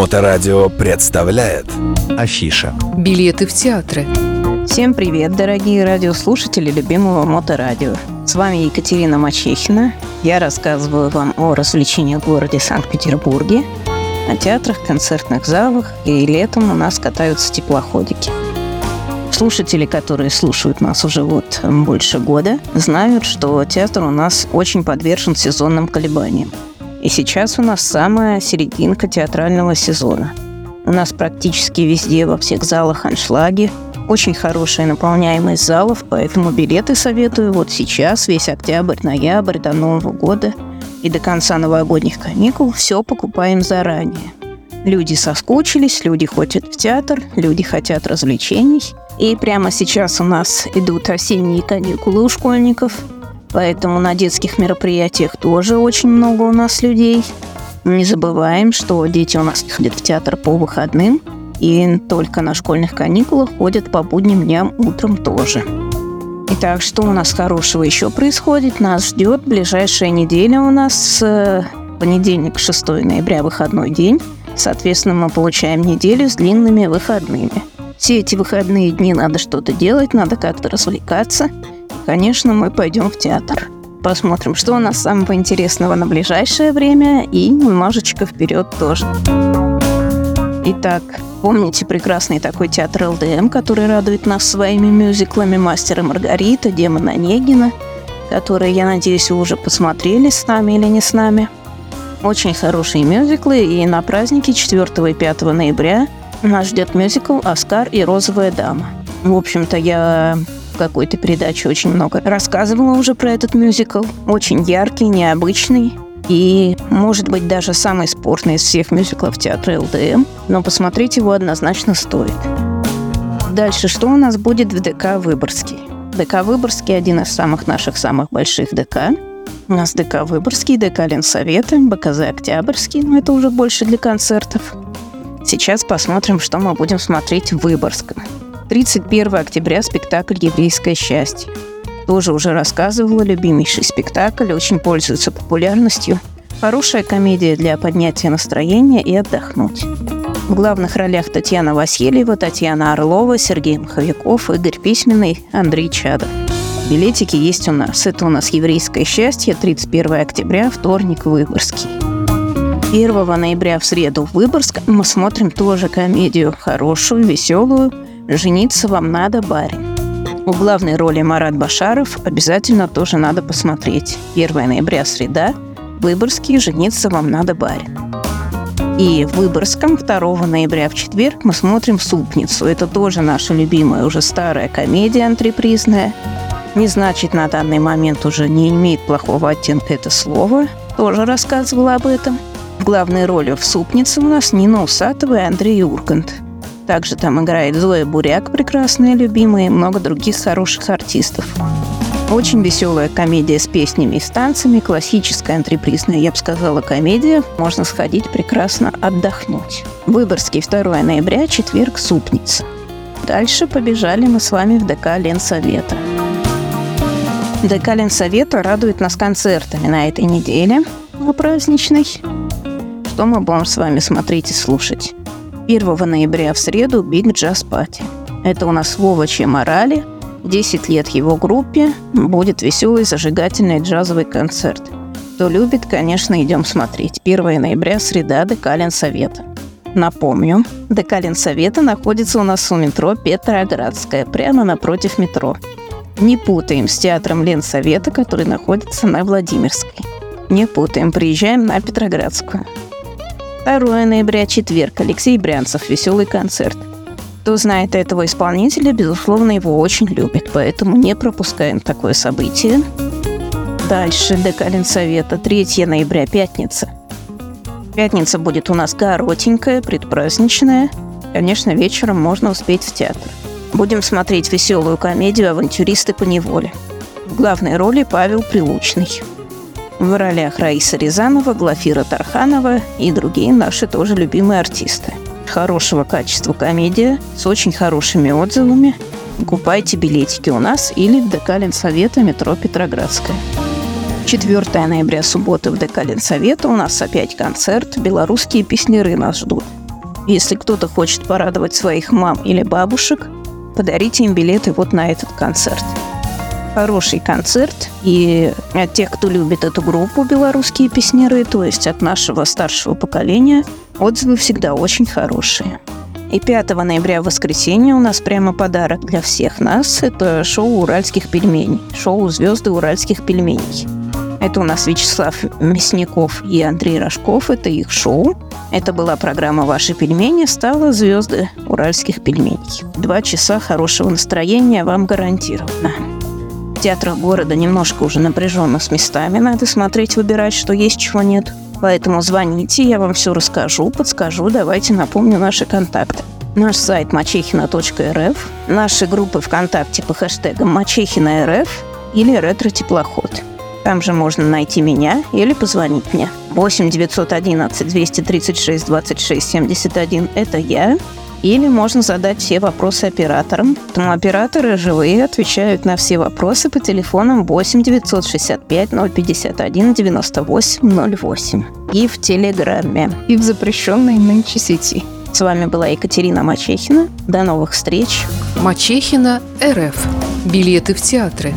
Моторадио представляет Афиша. Билеты в театры. Всем привет, дорогие радиослушатели любимого Моторадио. С вами Екатерина Мачехина. Я рассказываю вам о развлечениях в городе Санкт-Петербурге, о театрах, концертных залах, и летом у нас катаются теплоходики. Слушатели, которые слушают нас уже вот больше года, знают, что театр у нас очень подвержен сезонным колебаниям. И сейчас у нас самая серединка театрального сезона. У нас практически везде, во всех залах аншлаги, очень хорошая наполняемость залов, поэтому билеты советую вот сейчас, весь октябрь, ноябрь, до Нового года и до конца новогодних каникул все покупаем заранее. Люди соскучились, люди ходят в театр, люди хотят развлечений. И прямо сейчас у нас идут осенние каникулы у школьников – Поэтому на детских мероприятиях тоже очень много у нас людей. Не забываем, что дети у нас ходят в театр по выходным, и только на школьных каникулах ходят по будним дням утром тоже. Итак, что у нас хорошего еще происходит? Нас ждет ближайшая неделя у нас с э, понедельник 6 ноября выходной день. Соответственно, мы получаем неделю с длинными выходными. Все эти выходные дни надо что-то делать, надо как-то развлекаться – конечно, мы пойдем в театр. Посмотрим, что у нас самого интересного на ближайшее время и немножечко вперед тоже. Итак, помните прекрасный такой театр ЛДМ, который радует нас своими мюзиклами «Мастер и Маргарита», «Демон Онегина», которые, я надеюсь, вы уже посмотрели с нами или не с нами. Очень хорошие мюзиклы, и на праздники 4 и 5 ноября нас ждет мюзикл «Оскар и розовая дама». В общем-то, я какой-то передаче очень много рассказывала уже про этот мюзикл. Очень яркий, необычный. И, может быть, даже самый спорный из всех мюзиклов театра ЛДМ. Но посмотреть его однозначно стоит. Дальше, что у нас будет в ДК «Выборгский»? ДК «Выборгский» один из самых наших самых больших ДК. У нас ДК «Выборгский», ДК «Ленсовета», БКЗ «Октябрьский», но это уже больше для концертов. Сейчас посмотрим, что мы будем смотреть в Выборгском. 31 октября спектакль «Еврейское счастье». Тоже уже рассказывала, любимейший спектакль, очень пользуется популярностью. Хорошая комедия для поднятия настроения и отдохнуть. В главных ролях Татьяна Васильева, Татьяна Орлова, Сергей Маховиков, Игорь Письменный, Андрей Чадов. Билетики есть у нас. Это у нас «Еврейское счастье», 31 октября, вторник, Выборгский. 1 ноября в среду в Выборск мы смотрим тоже комедию хорошую, веселую, «Жениться вам надо, барин». У главной роли Марат Башаров обязательно тоже надо посмотреть. 1 ноября, среда, Выборгский «Жениться вам надо, барин». И в Выборгском 2 ноября в четверг мы смотрим «Супницу». Это тоже наша любимая, уже старая комедия антрепризная. Не значит, на данный момент уже не имеет плохого оттенка это слово. Тоже рассказывала об этом. В главной роли в «Супнице» у нас Нина Усатова и Андрей Ургант – также там играет Зоя Буряк, прекрасная, любимая, и много других хороших артистов. Очень веселая комедия с песнями и с танцами, классическая антрепризная, я бы сказала, комедия. Можно сходить прекрасно отдохнуть. Выборгский 2 ноября, четверг, Супница. Дальше побежали мы с вами в ДК Ленсовета. ДК Ленсовета радует нас концертами на этой неделе, праздничной. Что мы будем с вами смотреть и слушать? 1 ноября в среду Big Jazz Party. Это у нас Вова Морали. 10 лет его группе. Будет веселый зажигательный джазовый концерт. Кто любит, конечно, идем смотреть. 1 ноября, среда, Декален Совета. Напомню, Декален Совета находится у нас у метро Петроградская, прямо напротив метро. Не путаем с театром Ленсовета, который находится на Владимирской. Не путаем, приезжаем на Петроградскую. 2 ноября, четверг, Алексей Брянцев, веселый концерт. Кто знает этого исполнителя, безусловно, его очень любит, поэтому не пропускаем такое событие. Дальше, Декалин Совета, 3 ноября, пятница. Пятница будет у нас коротенькая, предпраздничная. Конечно, вечером можно успеть в театр. Будем смотреть веселую комедию «Авантюристы по неволе». В главной роли Павел Прилучный. В ролях Раиса Рязанова, Глафира Тарханова и другие наши тоже любимые артисты. Хорошего качества комедия с очень хорошими отзывами. Купайте билетики у нас или в ДК Ленсовета метро Петроградская. 4 ноября, суббота в ДК Ленсовета у нас опять концерт. Белорусские песнеры нас ждут. Если кто-то хочет порадовать своих мам или бабушек, подарите им билеты вот на этот концерт. Хороший концерт, и от тех, кто любит эту группу «Белорусские песнеры», то есть от нашего старшего поколения, отзывы всегда очень хорошие. И 5 ноября в воскресенье у нас прямо подарок для всех нас. Это шоу уральских пельменей. Шоу «Звезды уральских пельменей». Это у нас Вячеслав Мясников и Андрей Рожков. Это их шоу. Это была программа «Ваши пельмени», стала «Звезды уральских пельменей». Два часа хорошего настроения вам гарантировано. Театрах города немножко уже напряженно с местами. Надо смотреть, выбирать, что есть, чего нет. Поэтому звоните, я вам все расскажу, подскажу. Давайте напомню наши контакты. Наш сайт мачехина.рф, наши группы ВКонтакте по хэштегам Мачехина.рф или Ретро-теплоход. Там же можно найти меня или позвонить мне. 8 911 236 26 71 – это я. Или можно задать все вопросы операторам. Поэтому операторы живые отвечают на все вопросы по телефонам 8 965 051 98 08 и в Телеграме, и в запрещенной нынче сети. С вами была Екатерина Мачехина. До новых встреч. Мачехина РФ. Билеты в театры.